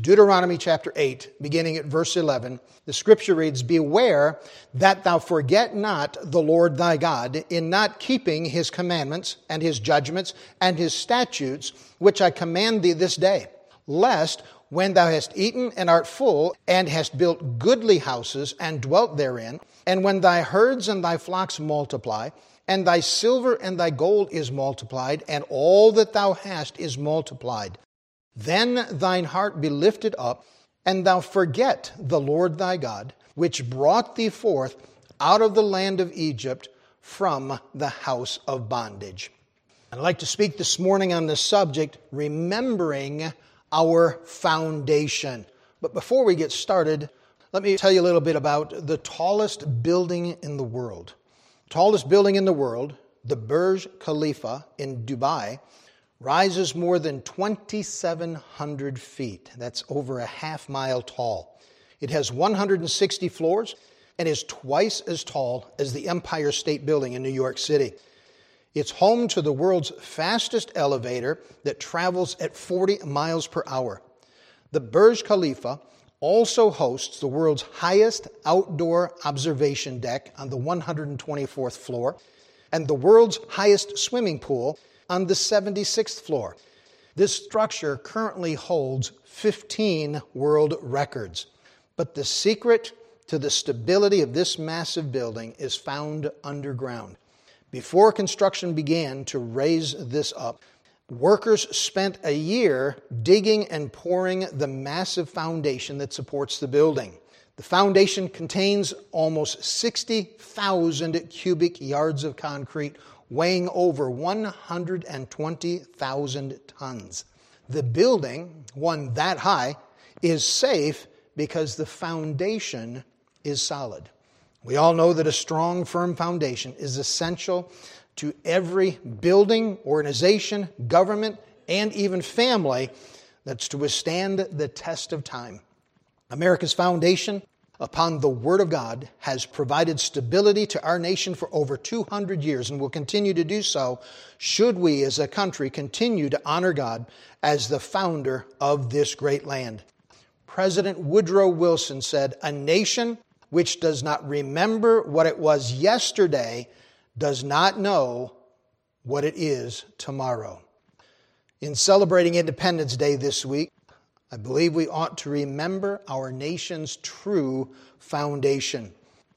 Deuteronomy chapter 8, beginning at verse 11, the scripture reads, Beware that thou forget not the Lord thy God in not keeping his commandments and his judgments and his statutes, which I command thee this day, lest when thou hast eaten and art full, and hast built goodly houses and dwelt therein, and when thy herds and thy flocks multiply, and thy silver and thy gold is multiplied, and all that thou hast is multiplied, then thine heart be lifted up, and thou forget the Lord thy God, which brought thee forth out of the land of Egypt from the house of bondage. I'd like to speak this morning on the subject, remembering our foundation. But before we get started, let me tell you a little bit about the tallest building in the world. The tallest building in the world, the Burj Khalifa in Dubai, rises more than 2,700 feet. That's over a half mile tall. It has 160 floors and is twice as tall as the Empire State Building in New York City. It's home to the world's fastest elevator that travels at 40 miles per hour. The Burj Khalifa also hosts the world's highest outdoor observation deck on the 124th floor and the world's highest swimming pool on the 76th floor. This structure currently holds 15 world records. But the secret to the stability of this massive building is found underground. Before construction began to raise this up, workers spent a year digging and pouring the massive foundation that supports the building. The foundation contains almost 60,000 cubic yards of concrete weighing over 120,000 tons. The building, one that high, is safe because the foundation is solid. We all know that a strong, firm foundation is essential to every building, organization, government, and even family that's to withstand the test of time. America's foundation upon the Word of God has provided stability to our nation for over 200 years and will continue to do so should we as a country continue to honor God as the founder of this great land. President Woodrow Wilson said, A nation which does not remember what it was yesterday does not know what it is tomorrow. In celebrating Independence Day this week, I believe we ought to remember our nation's true foundation.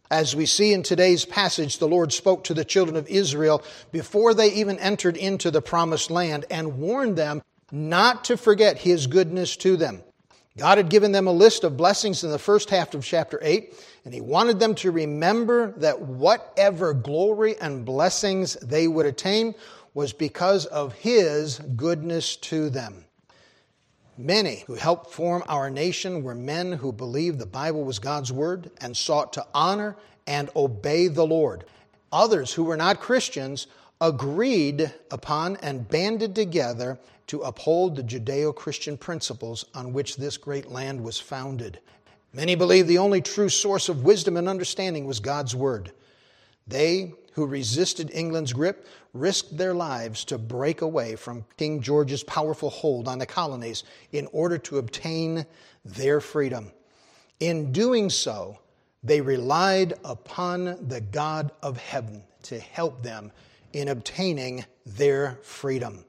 As we see in today's passage, the Lord spoke to the children of Israel before they even entered into the promised land and warned them not to forget His goodness to them. God had given them a list of blessings in the first half of chapter 8, and He wanted them to remember that whatever glory and blessings they would attain was because of His goodness to them. Many who helped form our nation were men who believed the Bible was God's Word and sought to honor and obey the Lord. Others who were not Christians agreed upon and banded together to uphold the Judeo Christian principles on which this great land was founded. Many believed the only true source of wisdom and understanding was God's Word. They who resisted England's grip risked their lives to break away from King George's powerful hold on the colonies in order to obtain their freedom. In doing so, they relied upon the God of heaven to help them in obtaining their freedom.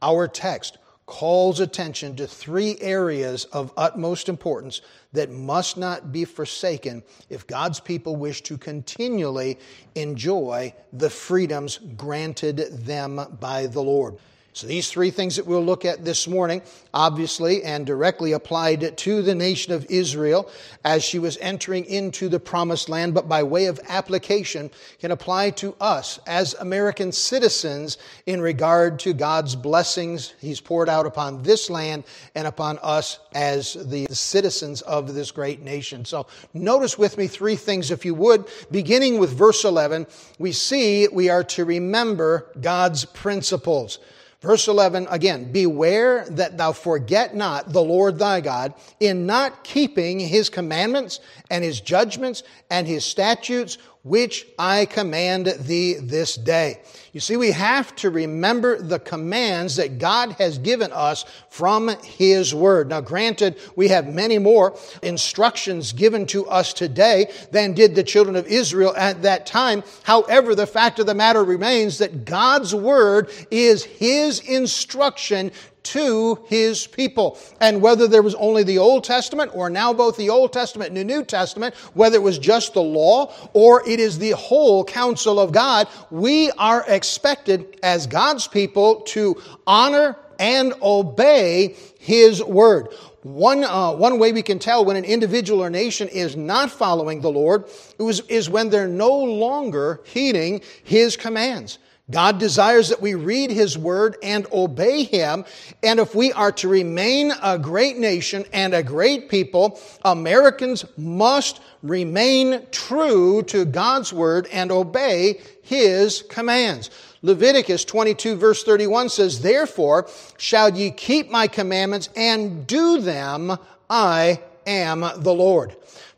Our text calls attention to three areas of utmost importance that must not be forsaken if God's people wish to continually enjoy the freedoms granted them by the Lord. So, these three things that we'll look at this morning, obviously and directly applied to the nation of Israel as she was entering into the promised land, but by way of application, can apply to us as American citizens in regard to God's blessings He's poured out upon this land and upon us as the citizens of this great nation. So, notice with me three things, if you would. Beginning with verse 11, we see we are to remember God's principles. Verse 11 again, beware that thou forget not the Lord thy God in not keeping his commandments and his judgments and his statutes, which I command thee this day. You see, we have to remember the commands that God has given us from His Word. Now, granted, we have many more instructions given to us today than did the children of Israel at that time. However, the fact of the matter remains that God's Word is His instruction to his people. And whether there was only the Old Testament or now both the Old Testament and the New Testament, whether it was just the law or it is the whole counsel of God, we are expected as God's people to honor and obey his word. One, uh, one way we can tell when an individual or nation is not following the Lord is, is when they're no longer heeding His commands. God desires that we read His Word and obey Him. And if we are to remain a great nation and a great people, Americans must remain true to God's Word and obey His commands. Leviticus 22 verse 31 says, Therefore shall ye keep my commandments and do them, I am the Lord.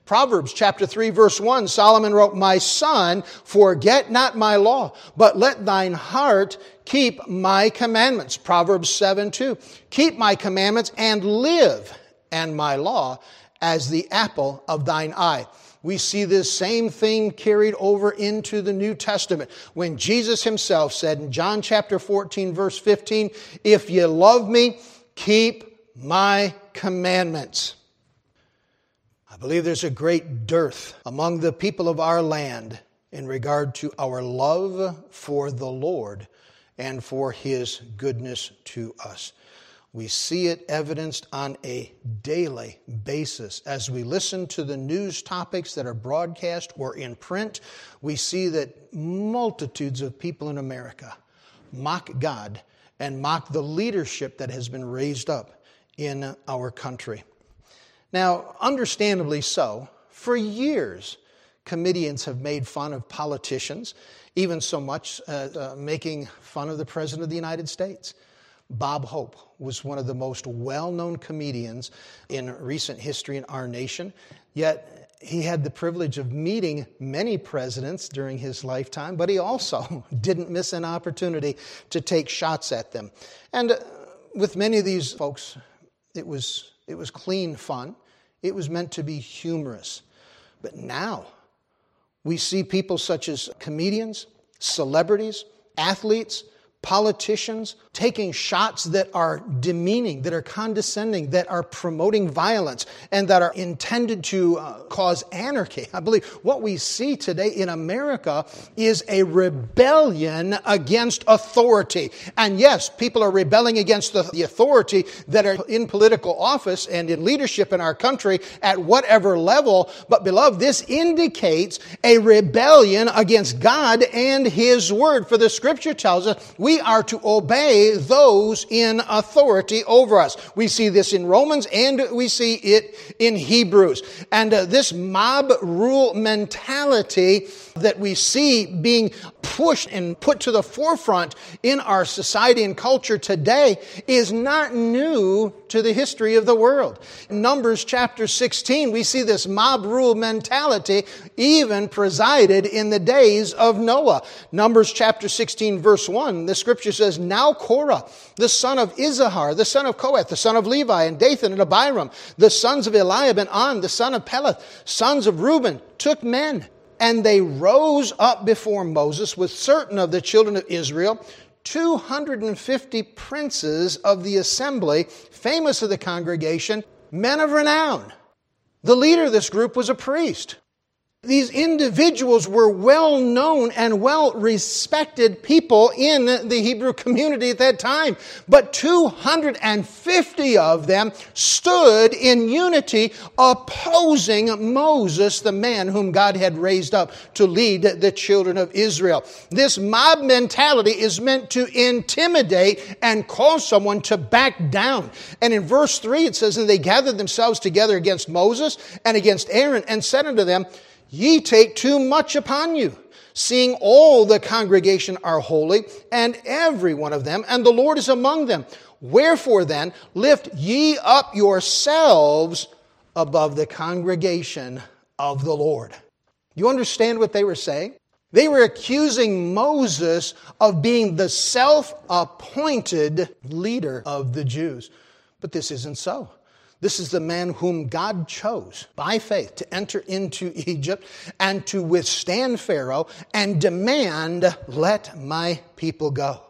Proverbs chapter 3 verse 1, Solomon wrote, My son, forget not my law, but let thine heart keep my commandments. Proverbs 7 2, keep my commandments and live, and my law as the apple of thine eye. We see this same thing carried over into the New Testament when Jesus himself said in John chapter 14 verse 15, If ye love me, keep my commandments. I believe there's a great dearth among the people of our land in regard to our love for the Lord and for His goodness to us. We see it evidenced on a daily basis. As we listen to the news topics that are broadcast or in print, we see that multitudes of people in America mock God and mock the leadership that has been raised up in our country. Now, understandably so, for years, comedians have made fun of politicians, even so much uh, uh, making fun of the President of the United States. Bob Hope was one of the most well known comedians in recent history in our nation, yet he had the privilege of meeting many presidents during his lifetime, but he also didn't miss an opportunity to take shots at them. And uh, with many of these folks, it was it was clean fun. It was meant to be humorous. But now we see people such as comedians, celebrities, athletes, politicians taking shots that are demeaning, that are condescending, that are promoting violence, and that are intended to uh, cause anarchy. I believe what we see today in America is a rebellion against authority. And yes, people are rebelling against the, the authority that are in political office and in leadership in our country at whatever level. But beloved, this indicates a rebellion against God and His Word. For the scripture tells us we are to obey those in authority over us. We see this in Romans and we see it in Hebrews. And uh, this mob rule mentality that we see being pushed and put to the forefront in our society and culture today is not new to the history of the world. In Numbers chapter 16, we see this mob rule mentality even presided in the days of Noah. Numbers chapter 16 verse 1, the scripture says, Now Korah, the son of Izahar, the son of Kohath, the son of Levi, and Dathan and Abiram, the sons of Eliab and On, the son of Peleth, sons of Reuben, took men and they rose up before Moses with certain of the children of Israel, 250 princes of the assembly, famous of the congregation, men of renown. The leader of this group was a priest. These individuals were well known and well respected people in the Hebrew community at that time. But 250 of them stood in unity opposing Moses, the man whom God had raised up to lead the children of Israel. This mob mentality is meant to intimidate and cause someone to back down. And in verse 3 it says, And they gathered themselves together against Moses and against Aaron and said unto them, Ye take too much upon you, seeing all the congregation are holy, and every one of them, and the Lord is among them. Wherefore then, lift ye up yourselves above the congregation of the Lord. You understand what they were saying? They were accusing Moses of being the self appointed leader of the Jews. But this isn't so. This is the man whom God chose by faith to enter into Egypt and to withstand Pharaoh and demand, let my people go.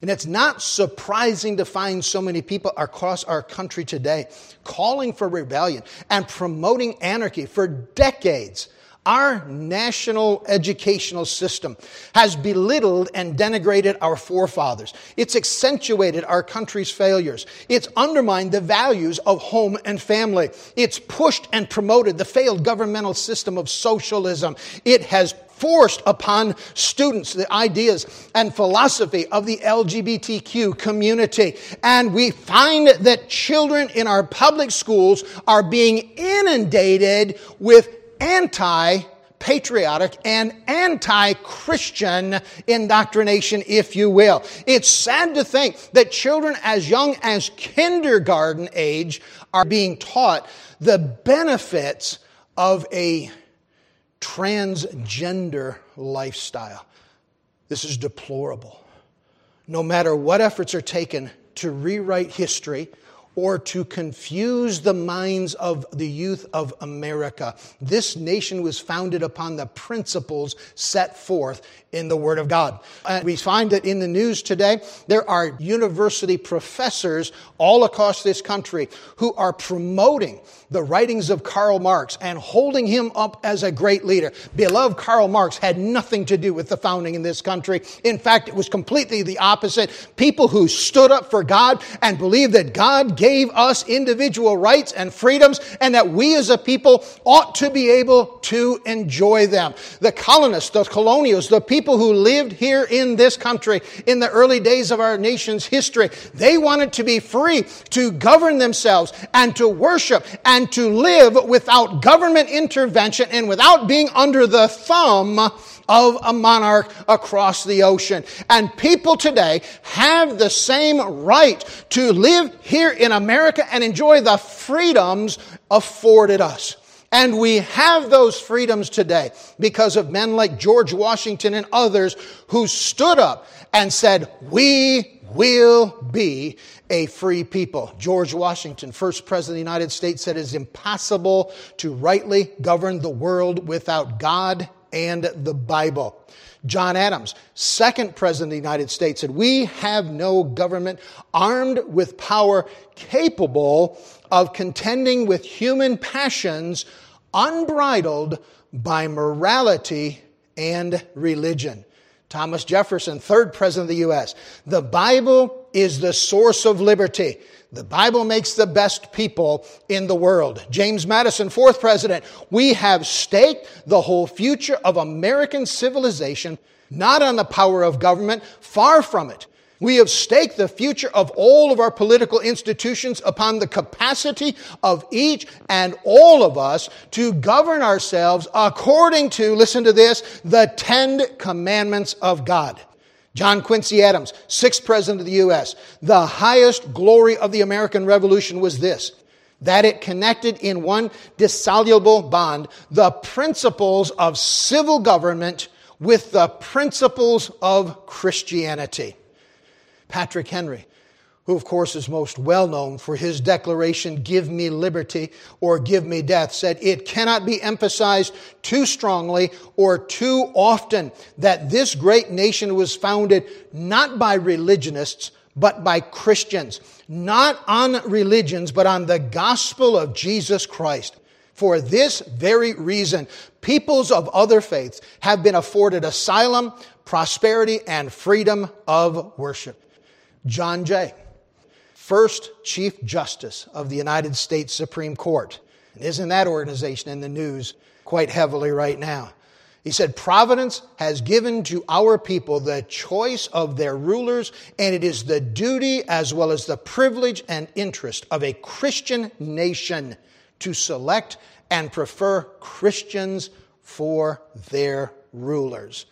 And it's not surprising to find so many people across our country today calling for rebellion and promoting anarchy for decades. Our national educational system has belittled and denigrated our forefathers. It's accentuated our country's failures. It's undermined the values of home and family. It's pushed and promoted the failed governmental system of socialism. It has forced upon students the ideas and philosophy of the LGBTQ community. And we find that children in our public schools are being inundated with anti patriotic and anti Christian indoctrination, if you will. It's sad to think that children as young as kindergarten age are being taught the benefits of a transgender lifestyle. This is deplorable. No matter what efforts are taken to rewrite history, or to confuse the minds of the youth of America. This nation was founded upon the principles set forth in the Word of God. And we find that in the news today, there are university professors all across this country who are promoting the writings of Karl Marx and holding him up as a great leader. Beloved Karl Marx had nothing to do with the founding in this country. In fact, it was completely the opposite. People who stood up for God and believed that God gave us individual rights and freedoms and that we as a people ought to be able to enjoy them. The colonists, the colonials, the people who lived here in this country in the early days of our nation's history. They wanted to be free to govern themselves and to worship and to live without government intervention and without being under the thumb of a monarch across the ocean. And people today have the same right to live here in America and enjoy the freedoms afforded us. And we have those freedoms today because of men like George Washington and others who stood up and said, We will be a free people. George Washington, first president of the United States, said it is impossible to rightly govern the world without God and the Bible. John Adams, second president of the United States, said, We have no government armed with power capable of contending with human passions unbridled by morality and religion. Thomas Jefferson, third president of the U.S. The Bible is the source of liberty. The Bible makes the best people in the world. James Madison, fourth president. We have staked the whole future of American civilization not on the power of government, far from it. We have staked the future of all of our political institutions upon the capacity of each and all of us to govern ourselves according to, listen to this, the Ten Commandments of God. John Quincy Adams, sixth president of the U.S., the highest glory of the American Revolution was this that it connected in one dissoluble bond the principles of civil government with the principles of Christianity. Patrick Henry, who of course is most well known for his declaration, give me liberty or give me death, said it cannot be emphasized too strongly or too often that this great nation was founded not by religionists, but by Christians, not on religions, but on the gospel of Jesus Christ. For this very reason, peoples of other faiths have been afforded asylum, prosperity, and freedom of worship. John Jay, first Chief Justice of the United States Supreme Court. And isn't that organization in the news quite heavily right now? He said, Providence has given to our people the choice of their rulers, and it is the duty as well as the privilege and interest of a Christian nation to select and prefer Christians for their rulers.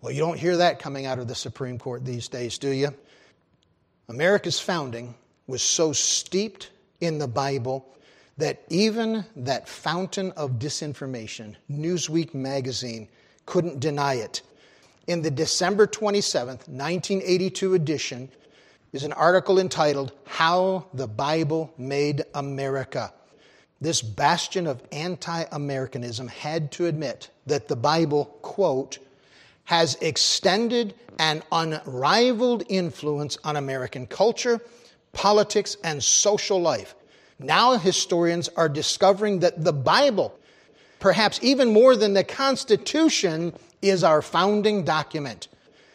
Well, you don't hear that coming out of the Supreme Court these days, do you? America's founding was so steeped in the Bible that even that fountain of disinformation, Newsweek magazine, couldn't deny it. In the December 27th, 1982 edition is an article entitled How the Bible Made America. This bastion of anti Americanism had to admit that the Bible, quote, has extended an unrivaled influence on American culture, politics, and social life. Now historians are discovering that the Bible, perhaps even more than the Constitution, is our founding document.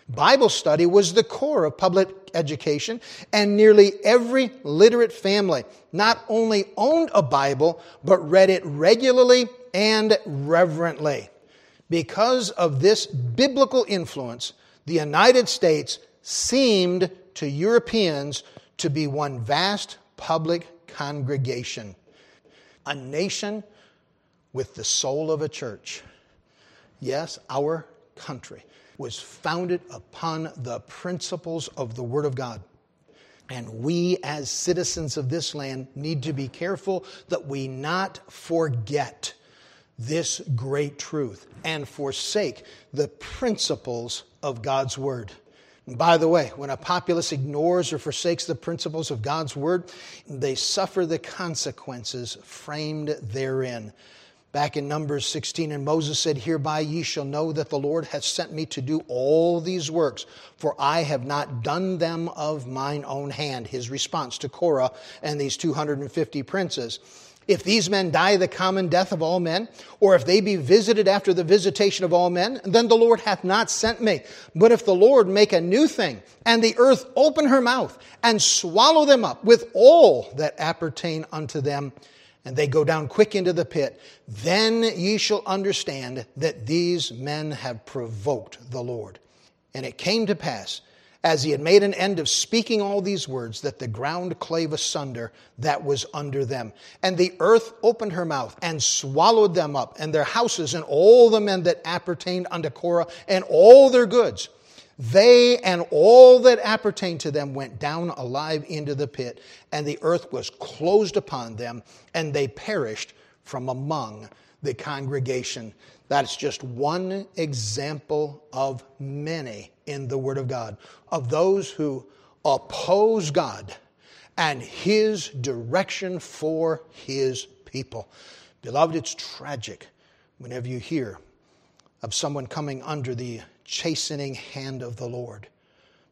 Bible study was the core of public education, and nearly every literate family not only owned a Bible, but read it regularly and reverently. Because of this biblical influence, the United States seemed to Europeans to be one vast public congregation, a nation with the soul of a church. Yes, our country was founded upon the principles of the Word of God. And we, as citizens of this land, need to be careful that we not forget this great truth and forsake the principles of God's Word. By the way, when a populace ignores or forsakes the principles of God's Word, they suffer the consequences framed therein. Back in Numbers 16, and Moses said, Hereby ye shall know that the Lord hath sent me to do all these works, for I have not done them of mine own hand. His response to Korah and these 250 princes. If these men die the common death of all men, or if they be visited after the visitation of all men, then the Lord hath not sent me. But if the Lord make a new thing, and the earth open her mouth, and swallow them up with all that appertain unto them, and they go down quick into the pit, then ye shall understand that these men have provoked the Lord. And it came to pass, as he had made an end of speaking all these words, that the ground clave asunder that was under them. And the earth opened her mouth and swallowed them up, and their houses, and all the men that appertained unto Korah, and all their goods. They and all that appertained to them went down alive into the pit, and the earth was closed upon them, and they perished from among the congregation. That's just one example of many in the Word of God, of those who oppose God and His direction for His people. Beloved, it's tragic whenever you hear of someone coming under the chastening hand of the Lord.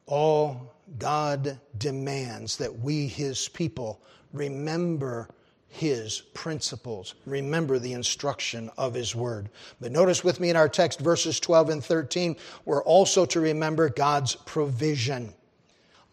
All God demands that we, His people, remember His principles, remember the instruction of His Word. But notice with me in our text, verses 12 and 13, we're also to remember God's provision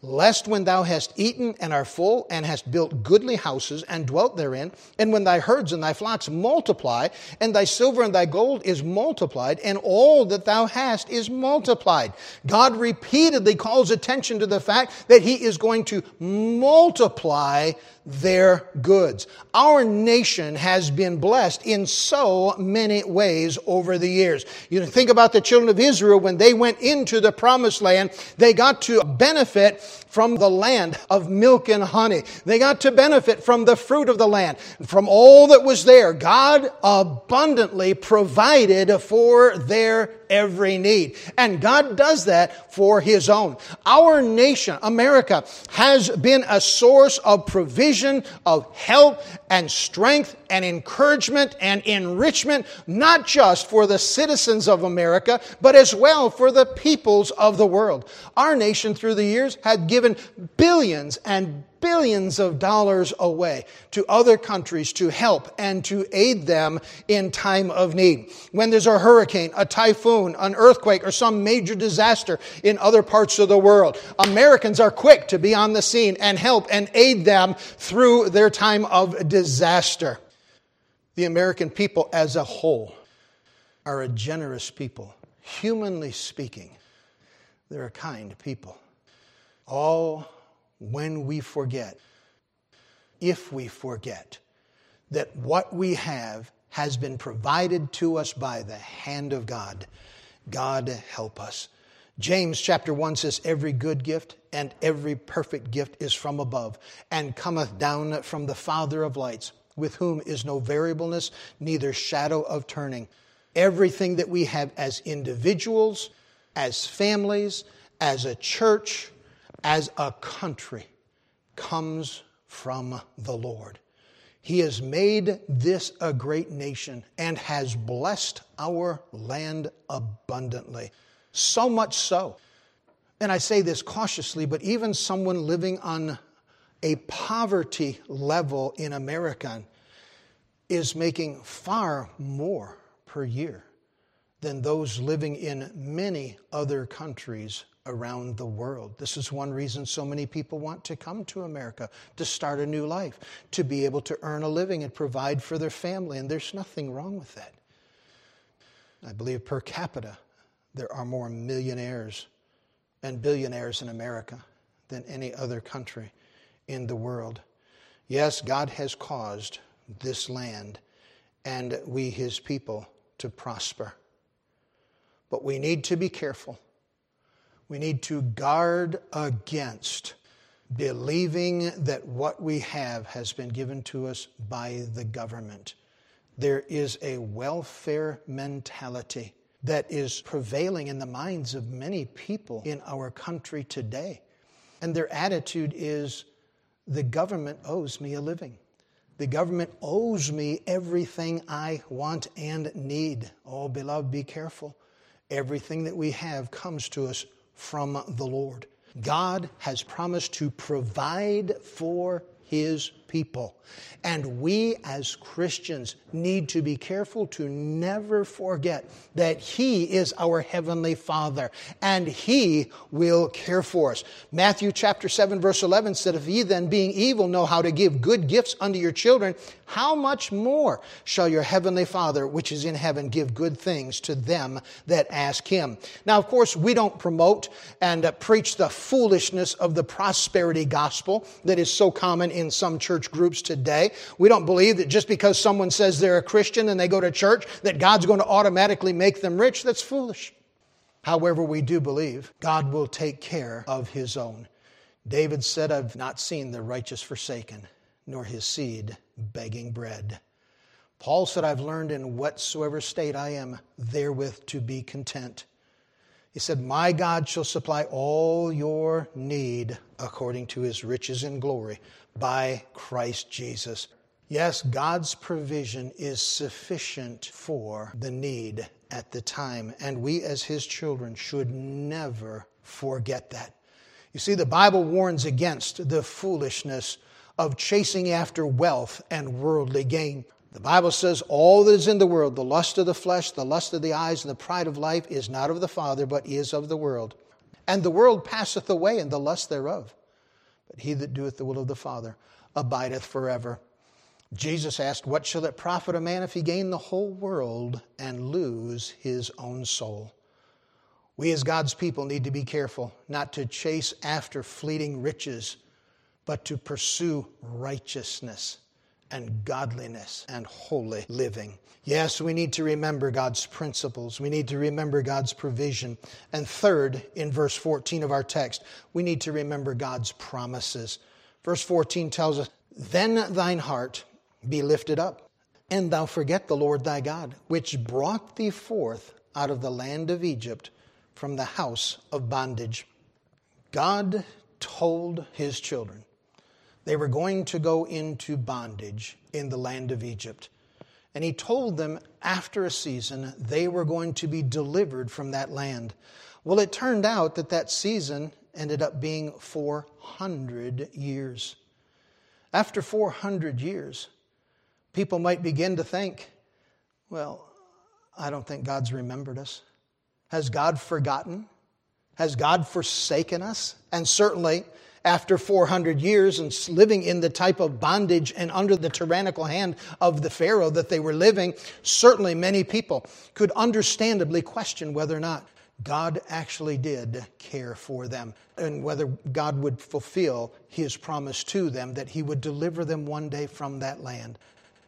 lest when thou hast eaten and are full, and hast built goodly houses and dwelt therein, and when thy herds and thy flocks multiply, and thy silver and thy gold is multiplied, and all that thou hast is multiplied. God repeatedly calls attention to the fact that he is going to multiply their goods. Our nation has been blessed in so many ways over the years. You think about the children of Israel when they went into the promised land, they got to benefit from the land of milk and honey. They got to benefit from the fruit of the land, from all that was there. God abundantly provided for their every need. And God does that for His own. Our nation, America, has been a source of provision, of help and strength and encouragement and enrichment, not just for the citizens of America, but as well for the peoples of the world. Our nation through the years had given billions and billions of dollars away to other countries to help and to aid them in time of need. When there's a hurricane, a typhoon, an earthquake, or some major disaster in other parts of the world, Americans are quick to be on the scene and help and aid them through their time of disaster. The American people as a whole are a generous people. Humanly speaking, they're a kind people. All when we forget, if we forget, that what we have has been provided to us by the hand of God. God help us. James chapter 1 says, Every good gift and every perfect gift is from above and cometh down from the Father of lights with whom is no variableness, neither shadow of turning. Everything that we have as individuals, as families, as a church, as a country comes from the Lord. He has made this a great nation and has blessed our land abundantly. So much so. And I say this cautiously, but even someone living on a poverty level in America is making far more per year than those living in many other countries around the world. This is one reason so many people want to come to America to start a new life, to be able to earn a living and provide for their family, and there's nothing wrong with that. I believe per capita, there are more millionaires and billionaires in America than any other country in the world. Yes, God has caused this land and we, his people, to prosper. But we need to be careful we need to guard against believing that what we have has been given to us by the government. There is a welfare mentality that is prevailing in the minds of many people in our country today. And their attitude is the government owes me a living. The government owes me everything I want and need. Oh, beloved, be careful. Everything that we have comes to us from the Lord. God has promised to provide for his people. And we as Christians need to be careful to never forget that He is our Heavenly Father and He will care for us. Matthew chapter 7 verse 11 said, If ye then being evil know how to give good gifts unto your children, how much more shall your Heavenly Father which is in heaven give good things to them that ask Him? Now, of course, we don't promote and uh, preach the foolishness of the prosperity gospel that is so common in some church groups today. We don't believe that just because someone says they're a Christian and they go to church, that God's going to automatically make them rich. That's foolish. However, we do believe God will take care of his own. David said, I've not seen the righteous forsaken, nor his seed begging bread. Paul said, I've learned in whatsoever state I am therewith to be content. He said, My God shall supply all your need according to his riches and glory by Christ Jesus. Yes, God's provision is sufficient for the need at the time, and we as his children should never forget that. You see, the Bible warns against the foolishness of chasing after wealth and worldly gain. The Bible says, All that is in the world, the lust of the flesh, the lust of the eyes, and the pride of life, is not of the Father, but is of the world. And the world passeth away, and the lust thereof. But he that doeth the will of the Father abideth forever. Jesus asked, What shall it profit a man if he gain the whole world and lose his own soul? We, as God's people, need to be careful not to chase after fleeting riches, but to pursue righteousness and godliness and holy living. Yes, we need to remember God's principles. We need to remember God's provision. And third, in verse 14 of our text, we need to remember God's promises. Verse 14 tells us, Then thine heart be lifted up, and thou forget the Lord thy God, which brought thee forth out of the land of Egypt from the house of bondage. God told his children they were going to go into bondage in the land of Egypt. And he told them after a season they were going to be delivered from that land. Well, it turned out that that season ended up being 400 years. After 400 years, people might begin to think, well, I don't think God's remembered us. Has God forgotten? Has God forsaken us? And certainly, after 400 years and living in the type of bondage and under the tyrannical hand of the Pharaoh that they were living, certainly many people could understandably question whether or not God actually did care for them and whether God would fulfill his promise to them that he would deliver them one day from that land.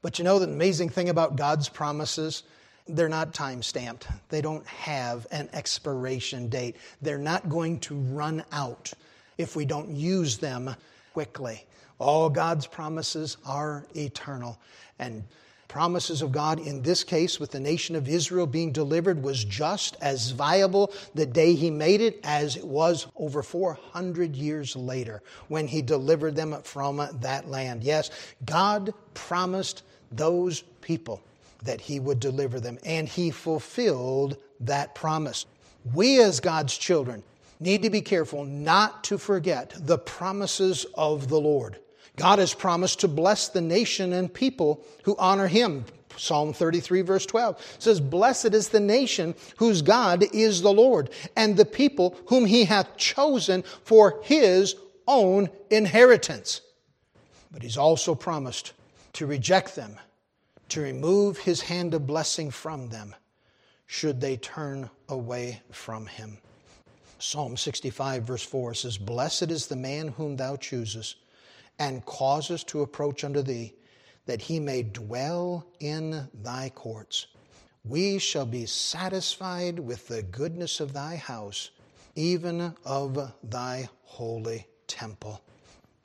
But you know the amazing thing about God's promises? They're not time stamped. They don't have an expiration date. They're not going to run out if we don't use them quickly. All God's promises are eternal. And promises of God in this case with the nation of Israel being delivered was just as viable the day he made it as it was over 400 years later when he delivered them from that land. Yes, God promised those people that he would deliver them and he fulfilled that promise. We as God's children need to be careful not to forget the promises of the Lord. God has promised to bless the nation and people who honor him. Psalm 33, verse 12 says, Blessed is the nation whose God is the Lord, and the people whom he hath chosen for his own inheritance. But he's also promised to reject them, to remove his hand of blessing from them, should they turn away from him. Psalm 65, verse 4 says, Blessed is the man whom thou choosest and cause us to approach unto thee, that he may dwell in thy courts. We shall be satisfied with the goodness of thy house, even of thy holy temple.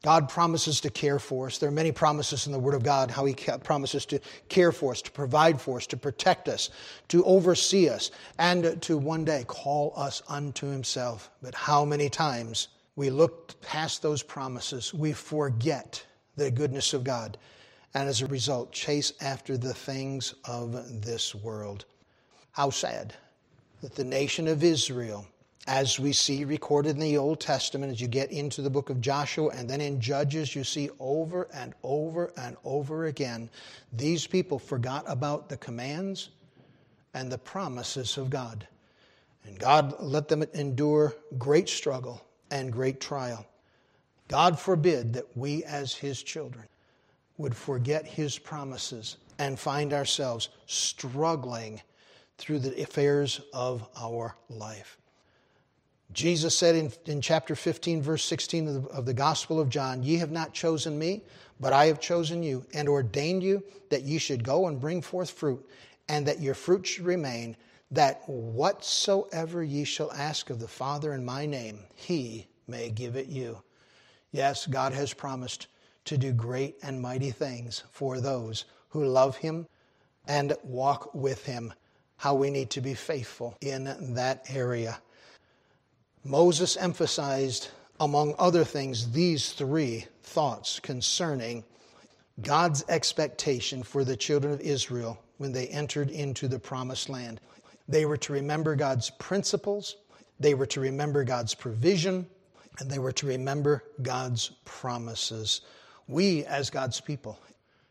God promises to care for us. There are many promises in the Word of God how He promises to care for us, to provide for us, to protect us, to oversee us, and to one day call us unto Himself. But how many times we look past those promises, we forget the goodness of God, and as a result, chase after the things of this world. How sad that the nation of Israel, as we see recorded in the Old Testament, as you get into the book of Joshua and then in Judges, you see over and over and over again, these people forgot about the commands and the promises of God. And God let them endure great struggle and great trial. God forbid that we, as His children, would forget His promises and find ourselves struggling through the affairs of our life. Jesus said in, in chapter 15, verse 16 of the, of the Gospel of John, Ye have not chosen me, but I have chosen you, and ordained you that ye should go and bring forth fruit, and that your fruit should remain, that whatsoever ye shall ask of the Father in my name, he may give it you. Yes, God has promised to do great and mighty things for those who love him and walk with him. How we need to be faithful in that area. Moses emphasized, among other things, these three thoughts concerning God's expectation for the children of Israel when they entered into the promised land. They were to remember God's principles, they were to remember God's provision, and they were to remember God's promises. We, as God's people,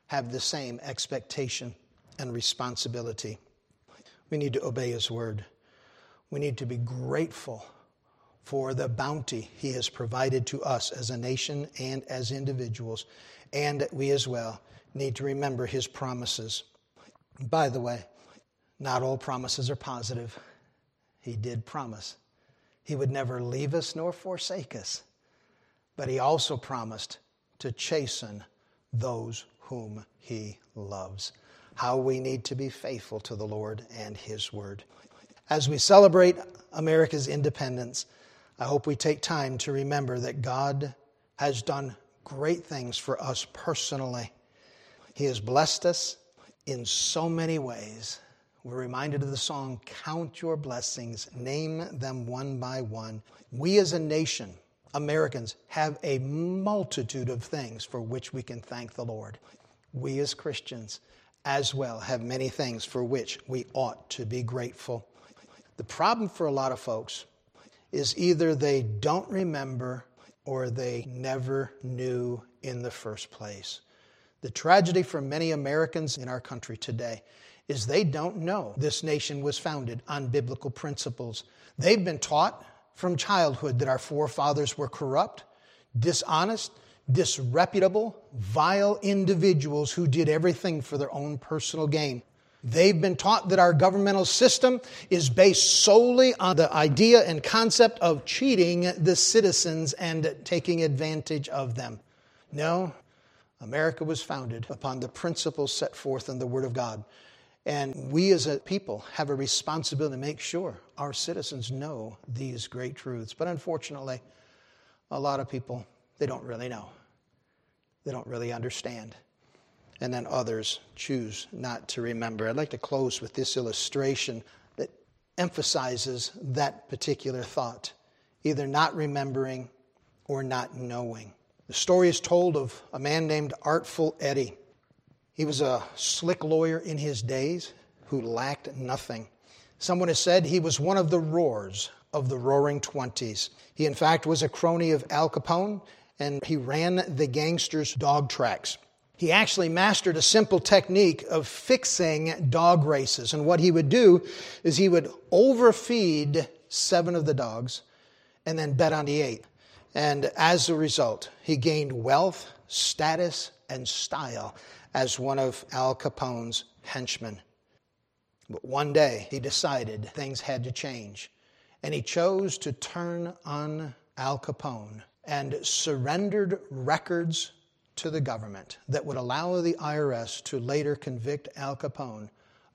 have the same expectation and responsibility. We need to obey His word. We need to be grateful for the bounty He has provided to us as a nation and as individuals. And we as well need to remember His promises. By the way, not all promises are positive. He did promise He would never leave us nor forsake us. But He also promised to chasten those whom He loves. How we need to be faithful to the Lord and His Word. As we celebrate America's independence, I hope we take time to remember that God has done great things for us personally. He has blessed us in so many ways. We're reminded of the song, Count Your Blessings, name them one by one. We as a nation, Americans, have a multitude of things for which we can thank the Lord. We as Christians, as well, have many things for which we ought to be grateful. The problem for a lot of folks is either they don't remember or they never knew in the first place. The tragedy for many Americans in our country today is they don't know this nation was founded on biblical principles. They've been taught from childhood that our forefathers were corrupt, dishonest, disreputable, vile individuals who did everything for their own personal gain. They've been taught that our governmental system is based solely on the idea and concept of cheating the citizens and taking advantage of them. No, America was founded upon the principles set forth in the Word of God. And we as a people have a responsibility to make sure our citizens know these great truths. But unfortunately, a lot of people, they don't really know. they don't really understand. And then others choose not to remember. I'd like to close with this illustration that emphasizes that particular thought either not remembering or not knowing. The story is told of a man named Artful Eddie. He was a slick lawyer in his days who lacked nothing. Someone has said he was one of the roars of the roaring 20s. He, in fact, was a crony of Al Capone and he ran the gangsters' dog tracks. He actually mastered a simple technique of fixing dog races. And what he would do is he would overfeed seven of the dogs and then bet on the eighth. And as a result, he gained wealth, status, and style as one of Al Capone's henchmen. But one day he decided things had to change, and he chose to turn on Al Capone and surrendered records to the government that would allow the IRS to later convict Al Capone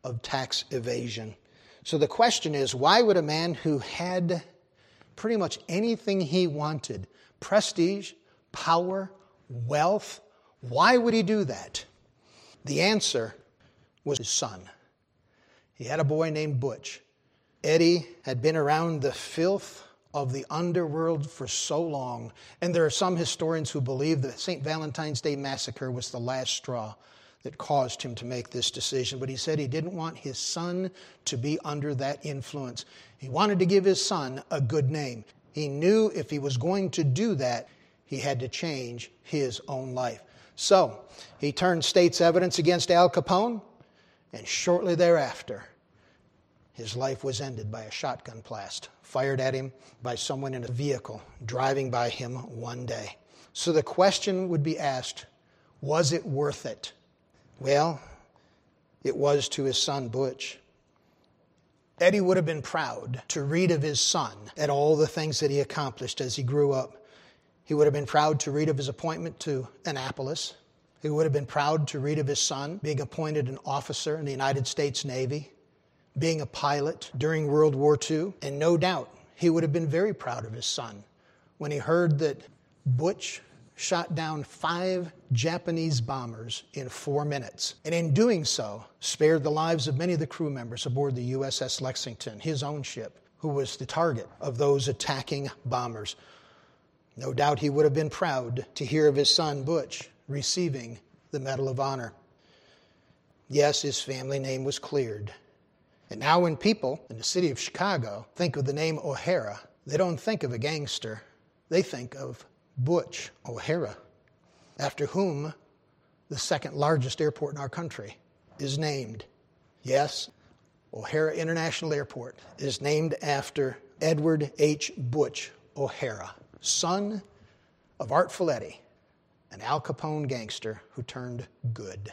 of tax evasion. So the question is why would a man who had pretty much anything he wanted prestige, power, wealth why would he do that? The answer was his son. He had a boy named Butch. Eddie had been around the filth of the underworld for so long, and there are some historians who believe the St. Valentine's Day massacre was the last straw that caused him to make this decision. But he said he didn't want his son to be under that influence. He wanted to give his son a good name. He knew if he was going to do that, he had to change his own life. So, he turned state's evidence against Al Capone, and shortly thereafter, his life was ended by a shotgun blast fired at him by someone in a vehicle driving by him one day. So the question would be asked was it worth it? Well, it was to his son Butch. Eddie would have been proud to read of his son and all the things that he accomplished as he grew up. He would have been proud to read of his appointment to Annapolis. He would have been proud to read of his son being appointed an officer in the United States Navy being a pilot during World War II. And no doubt he would have been very proud of his son when he heard that Butch shot down five Japanese bombers in four minutes. And in doing so, spared the lives of many of the crew members aboard the USS Lexington, his own ship, who was the target of those attacking bombers. No doubt he would have been proud to hear of his son Butch receiving the Medal of Honor. Yes, his family name was cleared. And now, when people in the city of Chicago think of the name O'Hare, they don't think of a gangster, they think of Butch O'Hare, after whom the second largest airport in our country is named. Yes, O'Hare International Airport is named after Edward H. Butch O'Hare, son of Artful Eddie, an Al Capone gangster who turned good.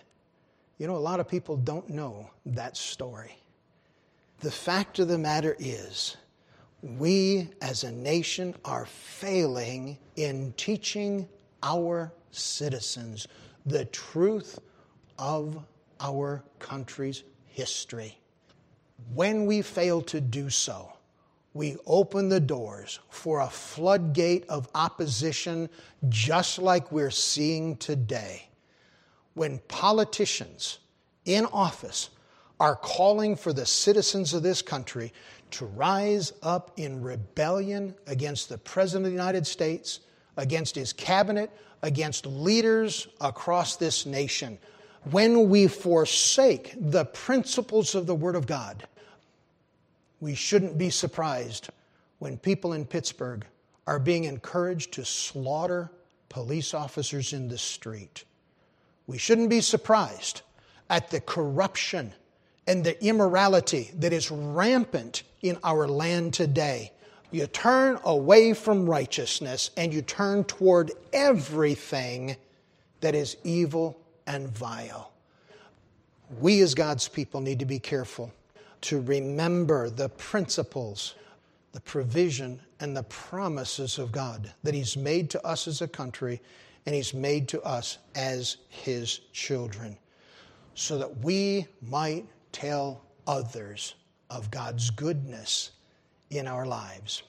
You know, a lot of people don't know that story. The fact of the matter is, we as a nation are failing in teaching our citizens the truth of our country's history. When we fail to do so, we open the doors for a floodgate of opposition just like we're seeing today. When politicians in office are calling for the citizens of this country to rise up in rebellion against the President of the United States, against his cabinet, against leaders across this nation. When we forsake the principles of the Word of God, we shouldn't be surprised when people in Pittsburgh are being encouraged to slaughter police officers in the street. We shouldn't be surprised at the corruption and the immorality that is rampant in our land today. You turn away from righteousness and you turn toward everything that is evil and vile. We, as God's people, need to be careful to remember the principles, the provision, and the promises of God that He's made to us as a country and He's made to us as His children, so that we might tell others of God's goodness in our lives.